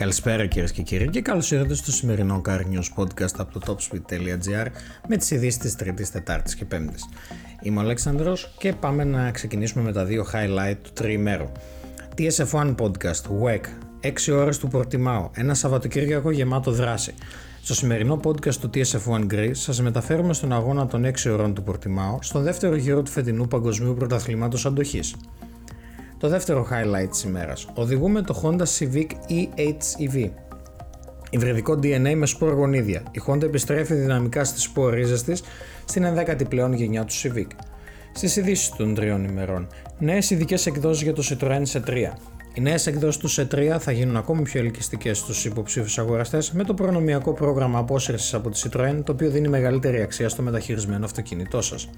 Καλησπέρα κυρίες και κύριοι και καλώς ήρθατε στο σημερινό Car News Podcast από το topspeed.gr με τις ειδήσεις της Τρίτης, Τετάρτης και Πέμπτης. Είμαι ο Αλέξανδρος και πάμε να ξεκινήσουμε με τα δύο highlight του τριημέρου. TSF1 Podcast, WEC, 6 ώρες του Πορτιμάου, ένα Σαββατοκύριακο γεμάτο δράση. Στο σημερινό podcast του TSF1 Greece σας μεταφέρουμε στον αγώνα των 6 ώρων του Πορτιμάου στον δεύτερο γύρο του φετινού Παγκοσμίου Πρωταθλήματος Αντοχής. Το δεύτερο highlight της ημέρας. Οδηγούμε το Honda Civic EHEV. Υβριδικό DNA με σπορ γονίδια. Η Honda επιστρέφει δυναμικά στις σπορ ρίζες της στην 11η πλέον γενιά του Civic. Στις ειδήσεις των τριών ημερών. Νέες ειδικές εκδόσεις για το Citroën C3. Οι νέες εκδόσεις του C3 θα γίνουν ακόμη πιο ελκυστικές στους υποψήφιους αγοραστές με το προνομιακό πρόγραμμα απόσυρσης από τη Citroën, το οποίο δίνει μεγαλύτερη αξία στο μεταχειρισμένο αυτοκίνητό σας.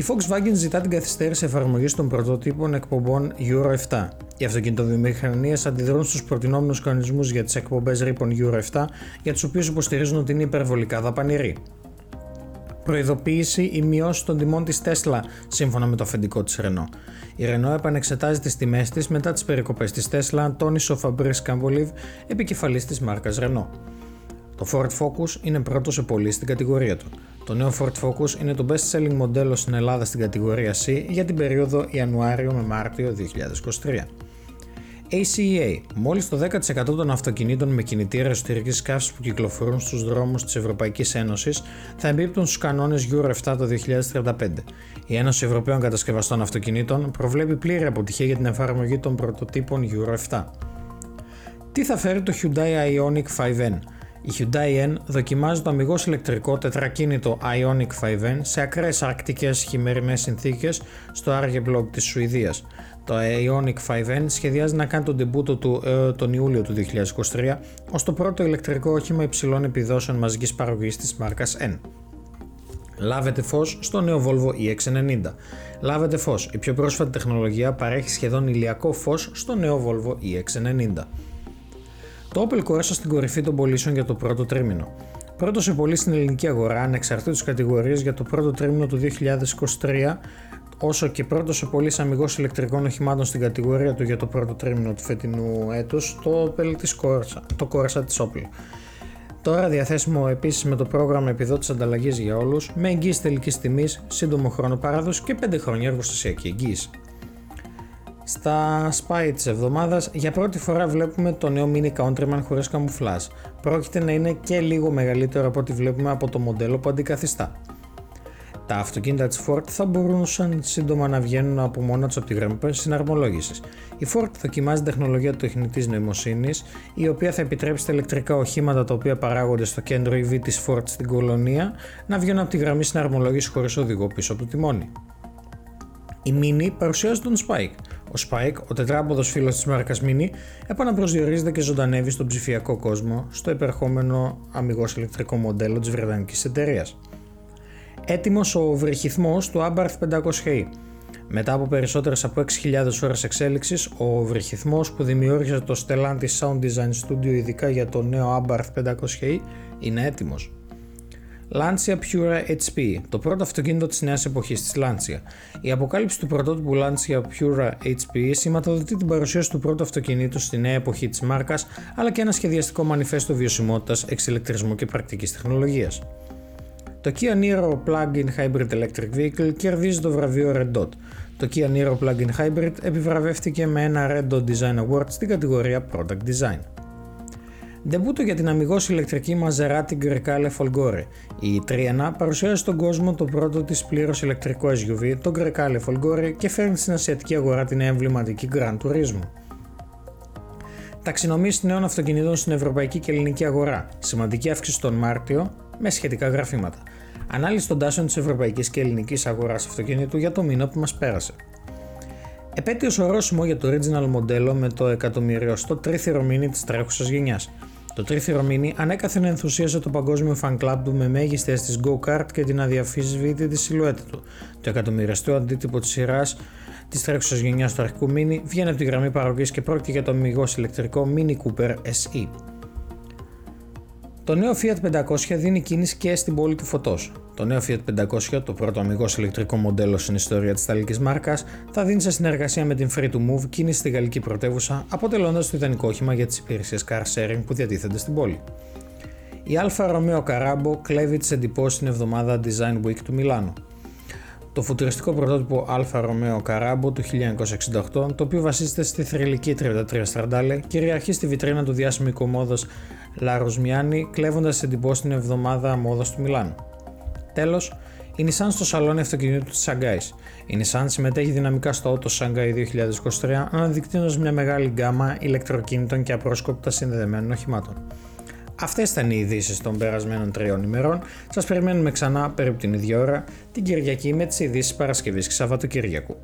Η Volkswagen ζητά την καθυστέρηση εφαρμογής των πρωτότυπων εκπομπών Euro 7. Οι αυτοκινητοβιομηχανίες αντιδρούν στους προτινόμενους κανονισμούς για τις εκπομπές ρήπων Euro 7, για τους οποίους υποστηρίζουν ότι είναι υπερβολικά δαπανηροί. Προειδοποίηση ή μειώση των τιμών της Tesla, σύμφωνα με το αφεντικό της Renault. Η Renault επανεξετάζει τις τιμές της μετά τις περικοπές της Tesla, τόνισε ο Fabrice Cambolive, επικεφαλής της μάρκας Renault. Το Ford Focus είναι πρώτο σε πωλή στην κατηγορία του. Το νέο Ford Focus είναι το best selling μοντέλο στην Ελλάδα στην κατηγορία C για την περίοδο Ιανουάριο με Μάρτιο 2023. ACEA. Μόλις το 10% των αυτοκινήτων με κινητήρα εσωτερικής καύσης που κυκλοφορούν στους δρόμους της Ευρωπαϊκής Ένωσης θα εμπίπτουν στους κανόνες Euro 7 το 2035. Η Ένωση Ευρωπαίων Κατασκευαστών Αυτοκινήτων προβλέπει πλήρη αποτυχία για την εφαρμογή των πρωτοτύπων Euro 7. Τι θα φέρει το Hyundai Ioniq 5N? Η Hyundai N δοκιμάζει το αμυγός ηλεκτρικό τετρακίνητο Ioniq 5N σε ακραίες αρκτικές χειμερινές συνθήκες στο Arjeplog της Σουηδίας. Το Ioniq 5N σχεδιάζει να κάνει τον τεμπούτο του ε, τον Ιούλιο του 2023 ως το πρώτο ηλεκτρικό όχημα υψηλών επιδόσεων μαζικής παραγωγής της μάρκας N. Λάβετε φως στο νέο Volvo EX90. Λάβετε φως, η πιο πρόσφατη τεχνολογία παρέχει σχεδόν ηλιακό φως στο νέο Volvo EX90. Το Opel Corsa στην κορυφή των πωλήσεων για το πρώτο τρίμηνο. Πρώτο σε πωλήσει στην ελληνική αγορά, ανεξαρτήτως κατηγορίε για το πρώτο τρίμηνο του 2023, όσο και πρώτο σε πωλήσει αμυγός ηλεκτρικών οχημάτων στην κατηγορία του για το πρώτο τρίμηνο του φετινού έτους, το Opel της Corsa, το Corsa της Opel. Τώρα διαθέσιμο επίσης με το πρόγραμμα επιδότησης ανταλλαγής για όλους, με εγγύηση τελικής τιμής, σύντομο χρόνο παράδοση και 5 χρόνια εργοστασιακή εγγύηση. Στα spy της εβδομάδας για πρώτη φορά βλέπουμε το νέο Mini Countryman χωρίς καμουφλάζ. Πρόκειται να είναι και λίγο μεγαλύτερο από ό,τι βλέπουμε από το μοντέλο που αντικαθιστά. Τα αυτοκίνητα της Ford θα μπορούσαν σύντομα να βγαίνουν από μόνα τους από τη γραμμή συναρμολόγησης. Η Ford δοκιμάζει τεχνολογία τεχνητής νοημοσύνης, η οποία θα επιτρέψει τα ηλεκτρικά οχήματα τα οποία παράγονται στο κέντρο EV της Ford στην κολονία να βγαίνουν από τη γραμμή συναρμολόγησης χωρίς οδηγό πίσω από το τιμόνι. Η Mini παρουσιάζει τον Spike, ο Spike, ο τετράποδος φίλος της μάρκας Mini, επαναπροσδιορίζεται και ζωντανεύει στον ψηφιακό κόσμο στο υπερχόμενο αμυγός ηλεκτρικό μοντέλο της Βρετανικής εταιρείας. Έτοιμος ο βρυχυθμός του Abarth 500i. Μετά από περισσότερες από 6.000 ώρες εξέλιξης, ο βρυχυθμός που δημιούργησε το Stellantis Sound Design Studio ειδικά για το νέο Abarth 500i είναι έτοιμος. Lancia Pura HP, το πρώτο αυτοκίνητο της νέας εποχής της Lancia. Η αποκάλυψη του πρωτότυπου Lancia Pura HP σηματοδοτεί την παρουσίαση του πρώτου αυτοκινήτου στη νέα εποχή της μάρκας, αλλά και ένα σχεδιαστικό μανιφέστο βιωσιμότητας, εξηλεκτρισμού και πρακτικής τεχνολογίας. Το Kia Niro Plug-in Hybrid Electric Vehicle κερδίζει το βραβείο Red Dot. Το Kia Niro Plug-in Hybrid επιβραβεύτηκε με ένα Red Dot Design Award στην κατηγορία Product Design. Ντεμπούτο για την αμυγός ηλεκτρική Maserati Grecale Folgore. Η Triana παρουσιάζει στον κόσμο το πρώτο της πλήρως ηλεκτρικό SUV, το Grecale Folgore και φέρνει στην ασιατική αγορά την εμβληματική Grand Turismo. Ταξινομήσεις νέων αυτοκινήτων στην ευρωπαϊκή και ελληνική αγορά. Σημαντική αύξηση τον Μάρτιο με σχετικά γραφήματα. Ανάλυση των τάσεων της ευρωπαϊκής και ελληνικής αγοράς αυτοκινήτου για το μήνα που μας πέρασε. Επέτειος ορόσημο για το original μοντέλο με το εκατομμυριωστό τρίθυρο μήνυ της τρέχουσας γενιάς. Το τρίθυρο μήνυ ανέκαθεν ενθουσίασε το παγκόσμιο fan club του με μέγιστες της go-kart και την αδιαφυσβήτητη σιλουέτα του. Το εκατομμυριστό αντίτυπο της σειράς της τρέχουσας γενιάς του αρχικού μήνυ βγαίνει από τη γραμμή παραγωγή και πρόκειται για το αμυγό ηλεκτρικό Mini Cooper SE. Το νέο Fiat 500 δίνει κίνηση και στην πόλη του φωτός. Το νέο Fiat 500, το πρώτο αμυγός ηλεκτρικό μοντέλο στην ιστορία της Ιταλικής μάρκας, θα δίνει σε συνεργασία με την Free to Move κίνηση στη γαλλική πρωτεύουσα, αποτελώντας το ιδανικό όχημα για τις υπηρεσίες car sharing που διατίθενται στην πόλη. Η Alfa Romeo Carabo κλέβει τις εντυπώσεις την εβδομάδα Design Week του Μιλάνου. Το φουτουριστικό πρωτότυπο Alfa Romeo Carabo του 1968, το οποίο βασίζεται στη θρηλυκή 33 Στραντάλε, κυριαρχεί στη βιτρίνα του διάσημου οικομόδος La Rosmiani, κλέβοντας εντυπώσει την εβδομάδα μόδας του Μιλάνου. Τέλος, η Nissan στο σαλόνι αυτοκινήτου της Shanghai. Η Nissan συμμετέχει δυναμικά στο Auto Shanghai 2023, αναδεικνύοντα μια μεγάλη γκάμα ηλεκτροκίνητων και απρόσκοπτα συνδεδεμένων οχημάτων. Αυτές ήταν οι ειδήσεις των περασμένων τριών ημερών. Σας περιμένουμε ξανά περίπου την ίδια ώρα την Κυριακή με τις ειδήσεις Παρασκευής και Σαββατοκύριακου.